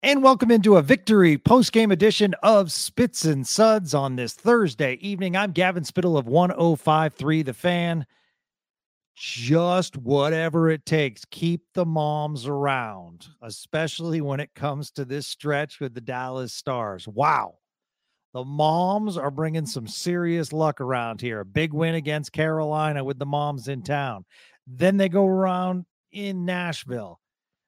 And welcome into a victory post-game edition of Spits and Suds on this Thursday evening. I'm Gavin Spittle of 1053 The Fan. Just whatever it takes, keep the moms around, especially when it comes to this stretch with the Dallas Stars. Wow. The moms are bringing some serious luck around here. A big win against Carolina with the moms in town. Then they go around in Nashville.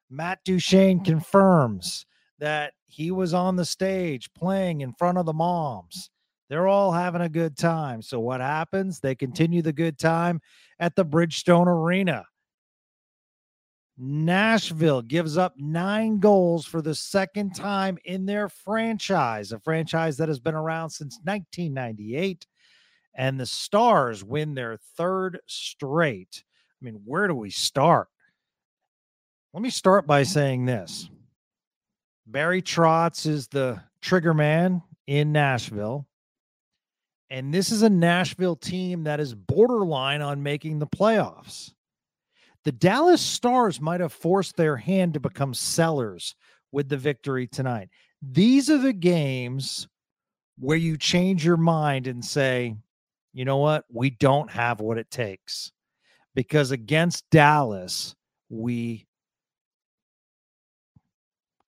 Matt Duchene confirms that he was on the stage playing in front of the moms. They're all having a good time. So, what happens? They continue the good time at the Bridgestone Arena. Nashville gives up nine goals for the second time in their franchise, a franchise that has been around since 1998. And the Stars win their third straight. I mean, where do we start? Let me start by saying this Barry Trotz is the trigger man in Nashville. And this is a Nashville team that is borderline on making the playoffs. The Dallas Stars might have forced their hand to become sellers with the victory tonight. These are the games where you change your mind and say, you know what? We don't have what it takes. Because against Dallas, we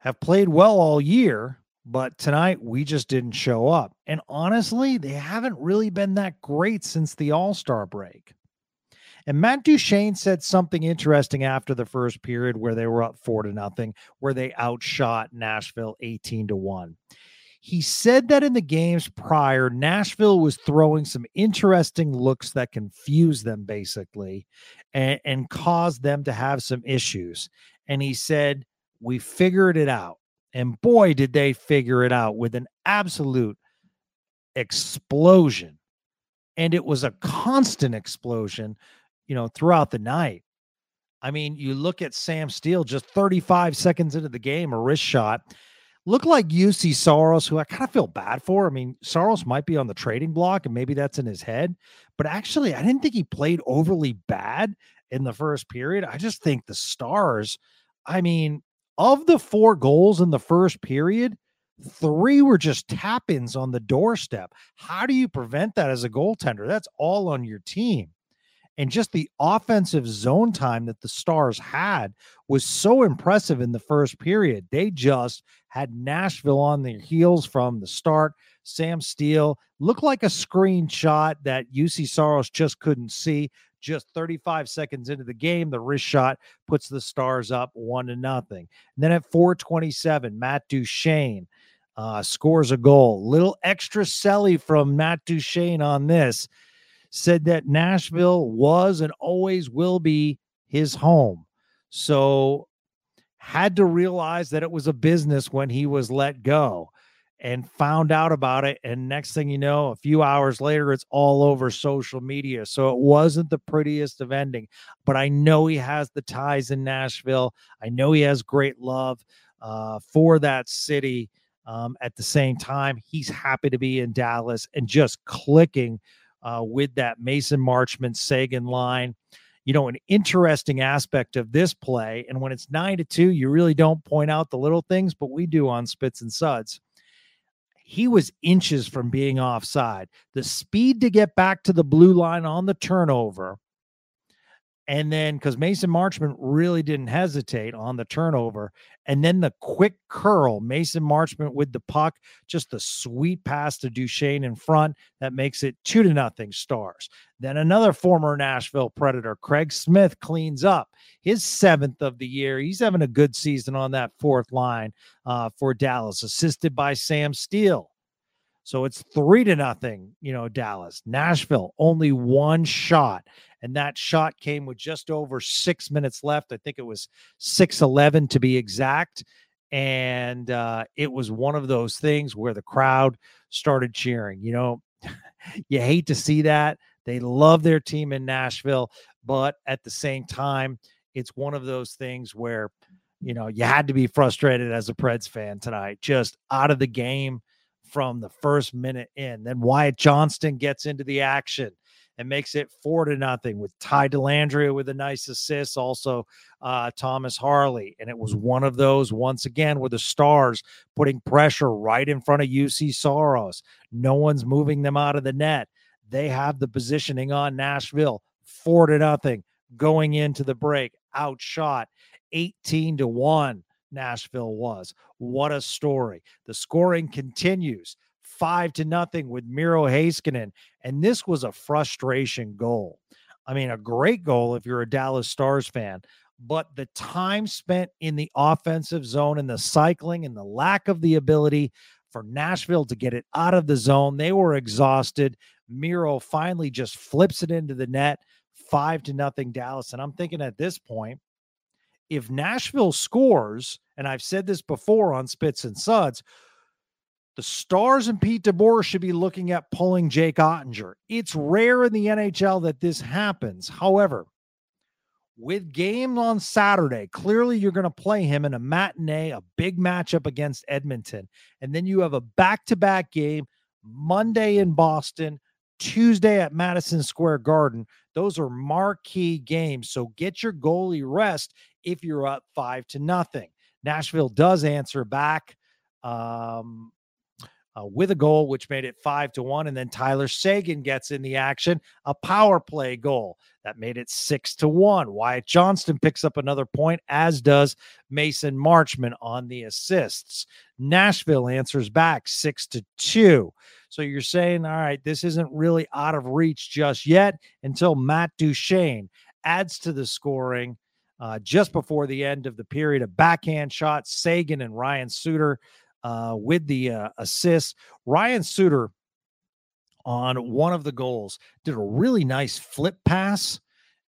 have played well all year, but tonight we just didn't show up. And honestly, they haven't really been that great since the All Star break. And Matt Duchene said something interesting after the first period where they were up four to nothing, where they outshot Nashville 18 to one. He said that in the games prior, Nashville was throwing some interesting looks that confused them basically and, and caused them to have some issues. And he said, We figured it out. And boy, did they figure it out with an absolute explosion. And it was a constant explosion, you know, throughout the night. I mean, you look at Sam Steele just 35 seconds into the game, a wrist shot. Looked like Juuse Saros, who I kind of feel bad for. I mean, Saros might be on the trading block and maybe that's in his head, but actually, I didn't think he played overly bad in the first period. I just think the Stars, I mean, of the four goals in the first period, three were just tap ins on the doorstep. How do you prevent that as a goaltender? That's all on your team. And just the offensive zone time that the Stars had was so impressive in the first period. They just had Nashville on their heels from the start. Sam Steele looked like a screenshot that Juuse Saros just couldn't see. Just 35 seconds into the game, the wrist shot puts the Stars up one to nothing. And then at 427, Matt Duchene uh, scores a goal. Little extra selly from Matt Duchene on this said that Nashville was and always will be his home. So had to realize that it was a business when he was let go and found out about it. And next thing you know, a few hours later, it's all over social media. So it wasn't the prettiest of ending, but I know he has the ties in Nashville. I know he has great love uh, for that city. Um, at the same time, he's happy to be in Dallas and just clicking uh, with that Mason Marchment Seguin line. You know, an interesting aspect of this play, and when it's nine to two, you really don't point out the little things, but we do on Spits and Suds He was inches from being offside. The speed to get back to the blue line on the turnover and then because Mason Marchment really didn't hesitate on the turnover. And then the quick curl, Mason Marchment with the puck, just the sweet pass to Duchene in front that makes it two to nothing stars. Then another former Nashville Predator, Craig Smith, cleans up his seventh of the year. He's having a good season on that fourth line uh, for Dallas, assisted by Sam Steele. So it's three to nothing, you know, Dallas. Nashville, only one shot. And that shot came with just over six minutes left. I think it was 6'11 to be exact. And uh, it was one of those things where the crowd started cheering. You know, you hate to see that. They love their team in Nashville. But at the same time, it's one of those things where, you know, you had to be frustrated as a Preds fan tonight, just out of the game from the first minute in. Then Wyatt Johnston gets into the action and makes it four to nothing with Ty Dellandrea with a nice assist. Also, uh, Thomas Harley. And it was one of those, once again, with the Stars putting pressure right in front of Juuse Saros. No one's moving them out of the net. They have the positioning on Nashville, four to nothing going into the break, outshot 18 to 1. Nashville was. What a story. The scoring continues five to nothing with Miro Heiskanen. And this was a frustration goal. I mean, a great goal if you're a Dallas Stars fan, but the time spent in the offensive zone and the cycling and the lack of the ability for Nashville to get it out of the zone, they were exhausted. Miro finally just flips it into the net, five to nothing Dallas. And I'm thinking at this point, if Nashville scores, and I've said this before on Spits and Suds, the Stars and Pete DeBoer should be looking at pulling Jake Oettinger. It's rare in the NHL that this happens. However, with games on Saturday, clearly you're going to play him in a matinee, a big matchup against Edmonton. And then you have a back to back game Monday in Boston, Tuesday at Madison Square Garden. Those are marquee games. So get your goalie rest if you're up five to nothing. Nashville does answer back um, uh, with a goal, which made it five to one. And then Tyler Seguin gets in the action, a power play goal that made it six to one. Wyatt Johnston picks up another point, as does Mason Marchment on the assists. Nashville answers back six to two. So you're saying, all right, this isn't really out of reach just yet until Matt Duchene adds to the scoring uh, just before the end of the period. A backhand shot, Seguin and Ryan Suter uh, with the uh, assist. Ryan Suter on one of the goals did a really nice flip pass.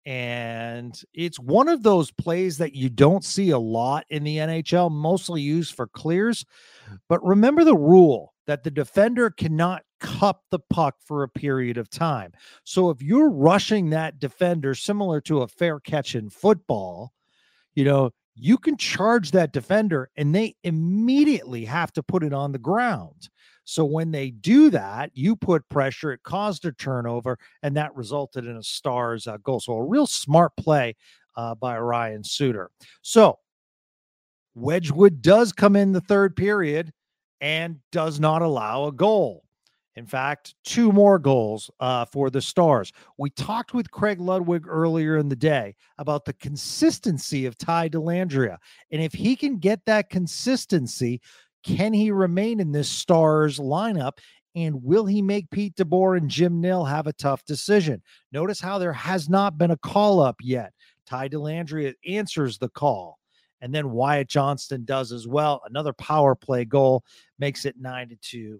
And it's one of those plays that you don't see a lot in the NHL, mostly used for clears. But remember the rule that the defender cannot cup the puck for a period of time. So if you're rushing that defender, similar to a fair catch in football, you know, you can charge that defender and they immediately have to put it on the ground. So when they do that, you put pressure, it caused a turnover, and that resulted in a Stars uh, goal. So a real smart play uh, by Ryan Suter. So Wedgewood does come in the third period and does not allow a goal. In fact, two more goals uh, for the Stars. We talked with Craig Ludwig earlier in the day about the consistency of Ty Dellandrea. And if he can get that consistency, can he remain in this Stars lineup? And will he make Pete DeBoer and Jim Nill have a tough decision? Notice how there has not been a call up yet. Ty Dellandrea answers the call. And then Wyatt Johnston does as well. Another power play goal makes it nine to two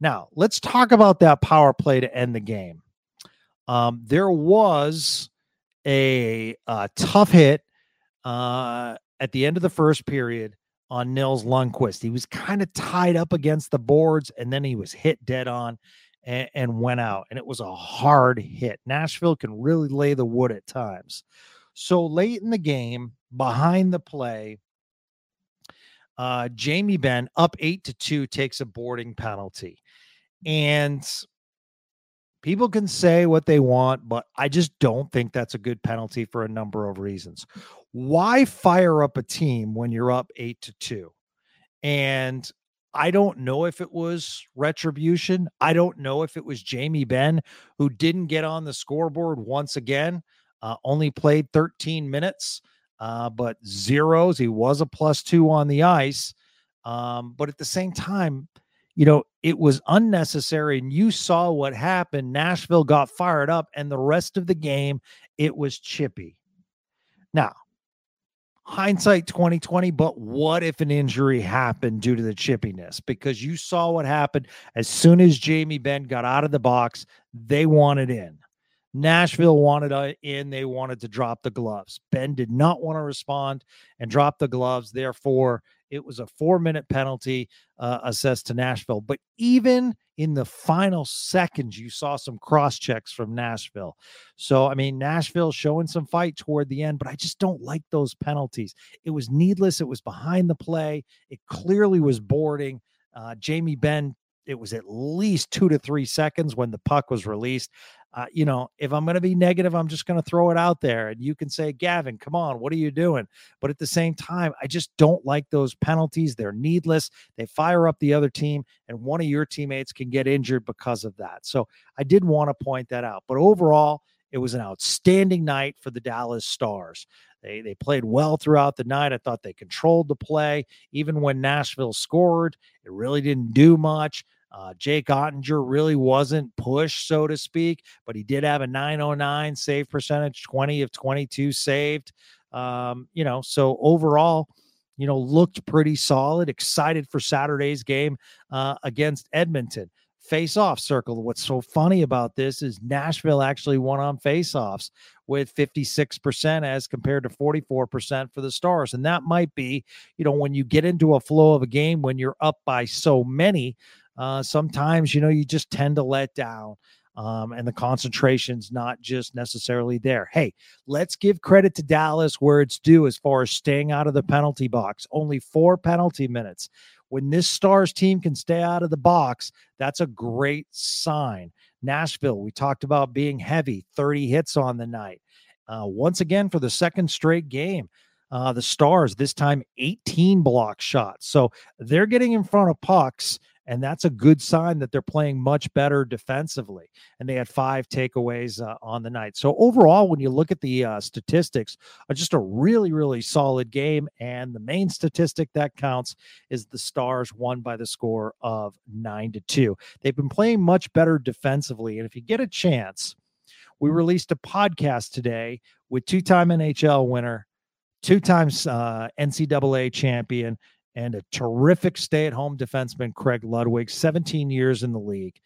Now, let's talk about that power play to end the game. Um, there was a, a tough hit uh, at the end of the first period on Nils Lundkvist. He was kind of tied up against the boards and then he was hit dead on and, and, went out. And it was a hard hit. Nashville can really lay the wood at times. So late in the game, behind the play, uh, Jamie Benn up eight to two takes a boarding penalty. And people can say what they want, but I just don't think that's a good penalty for a number of reasons why fire up a team when you're up eight to two? And I don't know if it was retribution. I don't know if it was Jamie Benn who didn't get on the scoreboard once again, uh, only played 13 minutes, uh, but zeros. He was a plus two on the ice. Um, but at the same time, you know, it was unnecessary. And you saw what happened. Nashville got fired up, and the rest of the game, it was chippy. Now, hindsight 2020 but what if an injury happened due to the chippiness because you saw what happened as soon as jamie Benn got out of the box they wanted in nashville wanted uh, in they wanted to drop the gloves Benn did not want to respond and drop the gloves therefore it was a four minute penalty uh, assessed to Nashville. But even in the final seconds, you saw some cross checks from Nashville. So, I mean, Nashville showing some fight toward the end, but I just don't like those penalties. It was needless. It was behind the play. It clearly was boarding. Uh, Jamie Benn it was at least two to three seconds when the puck was released. Uh, you know, if I'm going to be negative, I'm just going to throw it out there. And you can say, Gavin, come on, what are you doing? But at the same time, I just don't like those penalties. They're needless. They fire up the other team, and one of your teammates can get injured because of that. So I did want to point that out. But overall, it was an outstanding night for the Dallas Stars. They they played well throughout the night. I thought they controlled the play. Even when Nashville scored, it really didn't do much. Uh, Jake Oettinger really wasn't pushed, so to speak, but he did have a 909 save percentage, 20 of 22 saved. Um, you know, so overall, you know, looked pretty solid. Excited for Saturday's game uh, against Edmonton. Face off circle. What's so funny about this is Nashville actually won on face offs with 56% as compared to 44% for the Stars. And that might be, you know, when you get into a flow of a game when you're up by so many, uh, sometimes you know you just tend to let down um, and the concentration's not just necessarily there. Hey, let's give credit to Dallas where it's due as far as staying out of the penalty box. Only four penalty minutes. When this Stars team can stay out of the box, that's a great sign. Nashville, we talked about being heavy, 30 hits on the night. Uh, once again, for the second straight game, uh, the Stars, this time 18 block shots. So they're getting in front of pucks and that's a good sign that they're playing much better defensively. And they had five takeaways uh, on the night. So overall, when you look at the uh, statistics, uh, just a really, really solid game. And the main statistic that counts is the Stars won by the score of nine to two. They've been playing much better defensively, and if you get a chance, we released a podcast today with two-time NHL winner two times uh, NCAA champion, and a terrific stay at home defenseman, Craig Ludwig, 17 years in the league.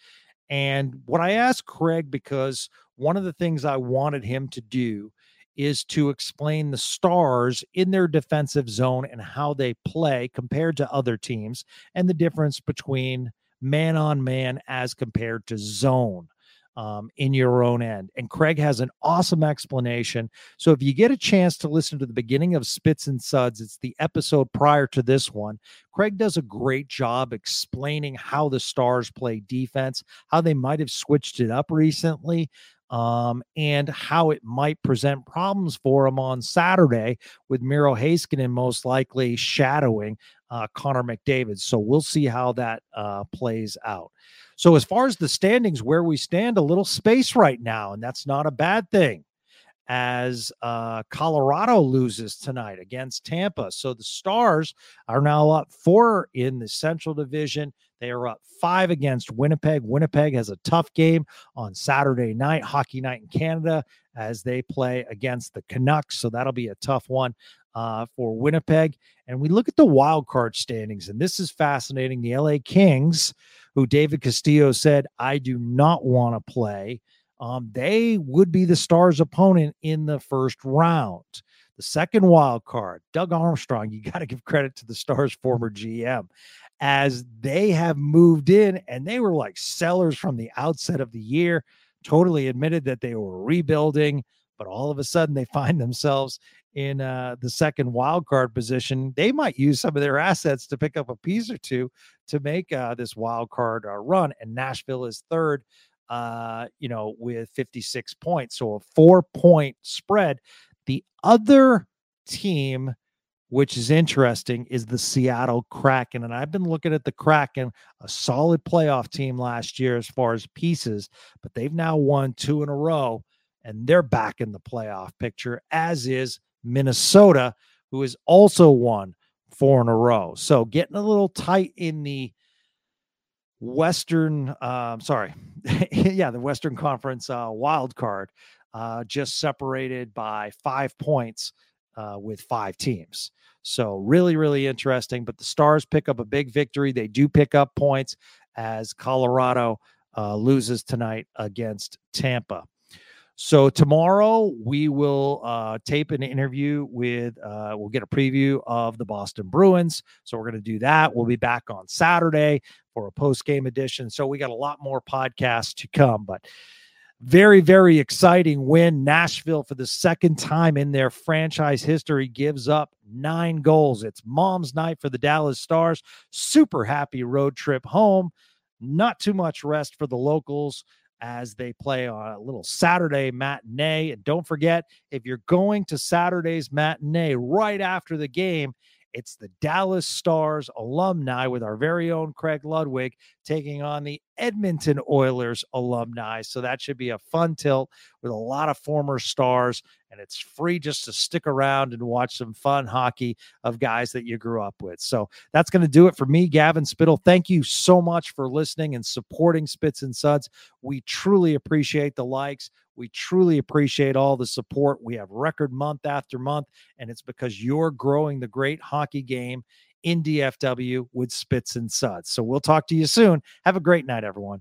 And what I asked Craig, because one of the things I wanted him to do is to explain the stars in their defensive zone and how they play compared to other teams and the difference between man on man as compared to zone um, in your own end. And Craig has an awesome explanation. So if you get a chance to listen to the beginning of Spits and Suds, it's the episode prior to this one. Craig does a great job explaining how the Stars play defense, how they might have switched it up recently. Um, and how it might present problems for him on Saturday with Miro Heiskanen most likely shadowing uh, Connor McDavid. So we'll see how that uh, plays out. So, as far as the standings, where we stand, a little space right now, and that's not a bad thing. As uh, Colorado loses tonight against Tampa. So the Stars are now up four in the Central Division. They are up five against Winnipeg. Winnipeg has a tough game on Saturday night, hockey night in Canada, as they play against the Canucks. So that'll be a tough one uh, for Winnipeg. And we look at the wild card standings, and this is fascinating. The LA Kings, who David Castillo said, I do not want to play, um, they would be the Stars' opponent in the first round. The second wild card, Doug Armstrong, you got to give credit to the Stars' former GM as they have moved in and they were like sellers from the outset of the year, totally admitted that they were rebuilding, but all of a sudden they find themselves in uh, the second wild card position. They might use some of their assets to pick up a piece or two to make uh, this wild card uh, run. And Nashville is third, uh, you know, with 56 points. So a four point spread. The other team which is interesting, is the Seattle Kraken. And I've been looking at the Kraken, a solid playoff team last year as far as pieces, but they've now won two in a row and they're back in the playoff picture, as is Minnesota, who has also won four in a row. So getting a little tight in the Western, uh, sorry, yeah, the Western Conference uh, wild card, uh, just separated by five points uh, with five teams. So really, really interesting. But the Stars pick up a big victory. They do pick up points as Colorado uh, loses tonight against Tampa. So tomorrow we will uh, tape an interview with. Uh, we'll get a preview of the Boston Bruins. So we're going to do that. We'll be back on Saturday for a post game edition. So we got a lot more podcasts to come, but very, very exciting win. Nashville, for the second time in their franchise history, gives up nine goals. It's mom's night for the Dallas Stars. Super happy road trip home. Not too much rest for the locals as they play on a little Saturday matinee. And don't forget, if you're going to Saturday's matinee right after the game, it's the Dallas Stars alumni with our very own Craig Ludwig taking on the Edmonton Oilers alumni. So that should be a fun tilt with a lot of former stars. And it's free just to stick around and watch some fun hockey of guys that you grew up with. So that's going to do it for me, Gavin Spittle. Thank you so much for listening and supporting Spits and Suds. We truly appreciate the likes. We truly appreciate all the support. We have record month after month, and it's because you're growing the great hockey game in DFW with Spits and Suds. So we'll talk to you soon. Have a great night, everyone.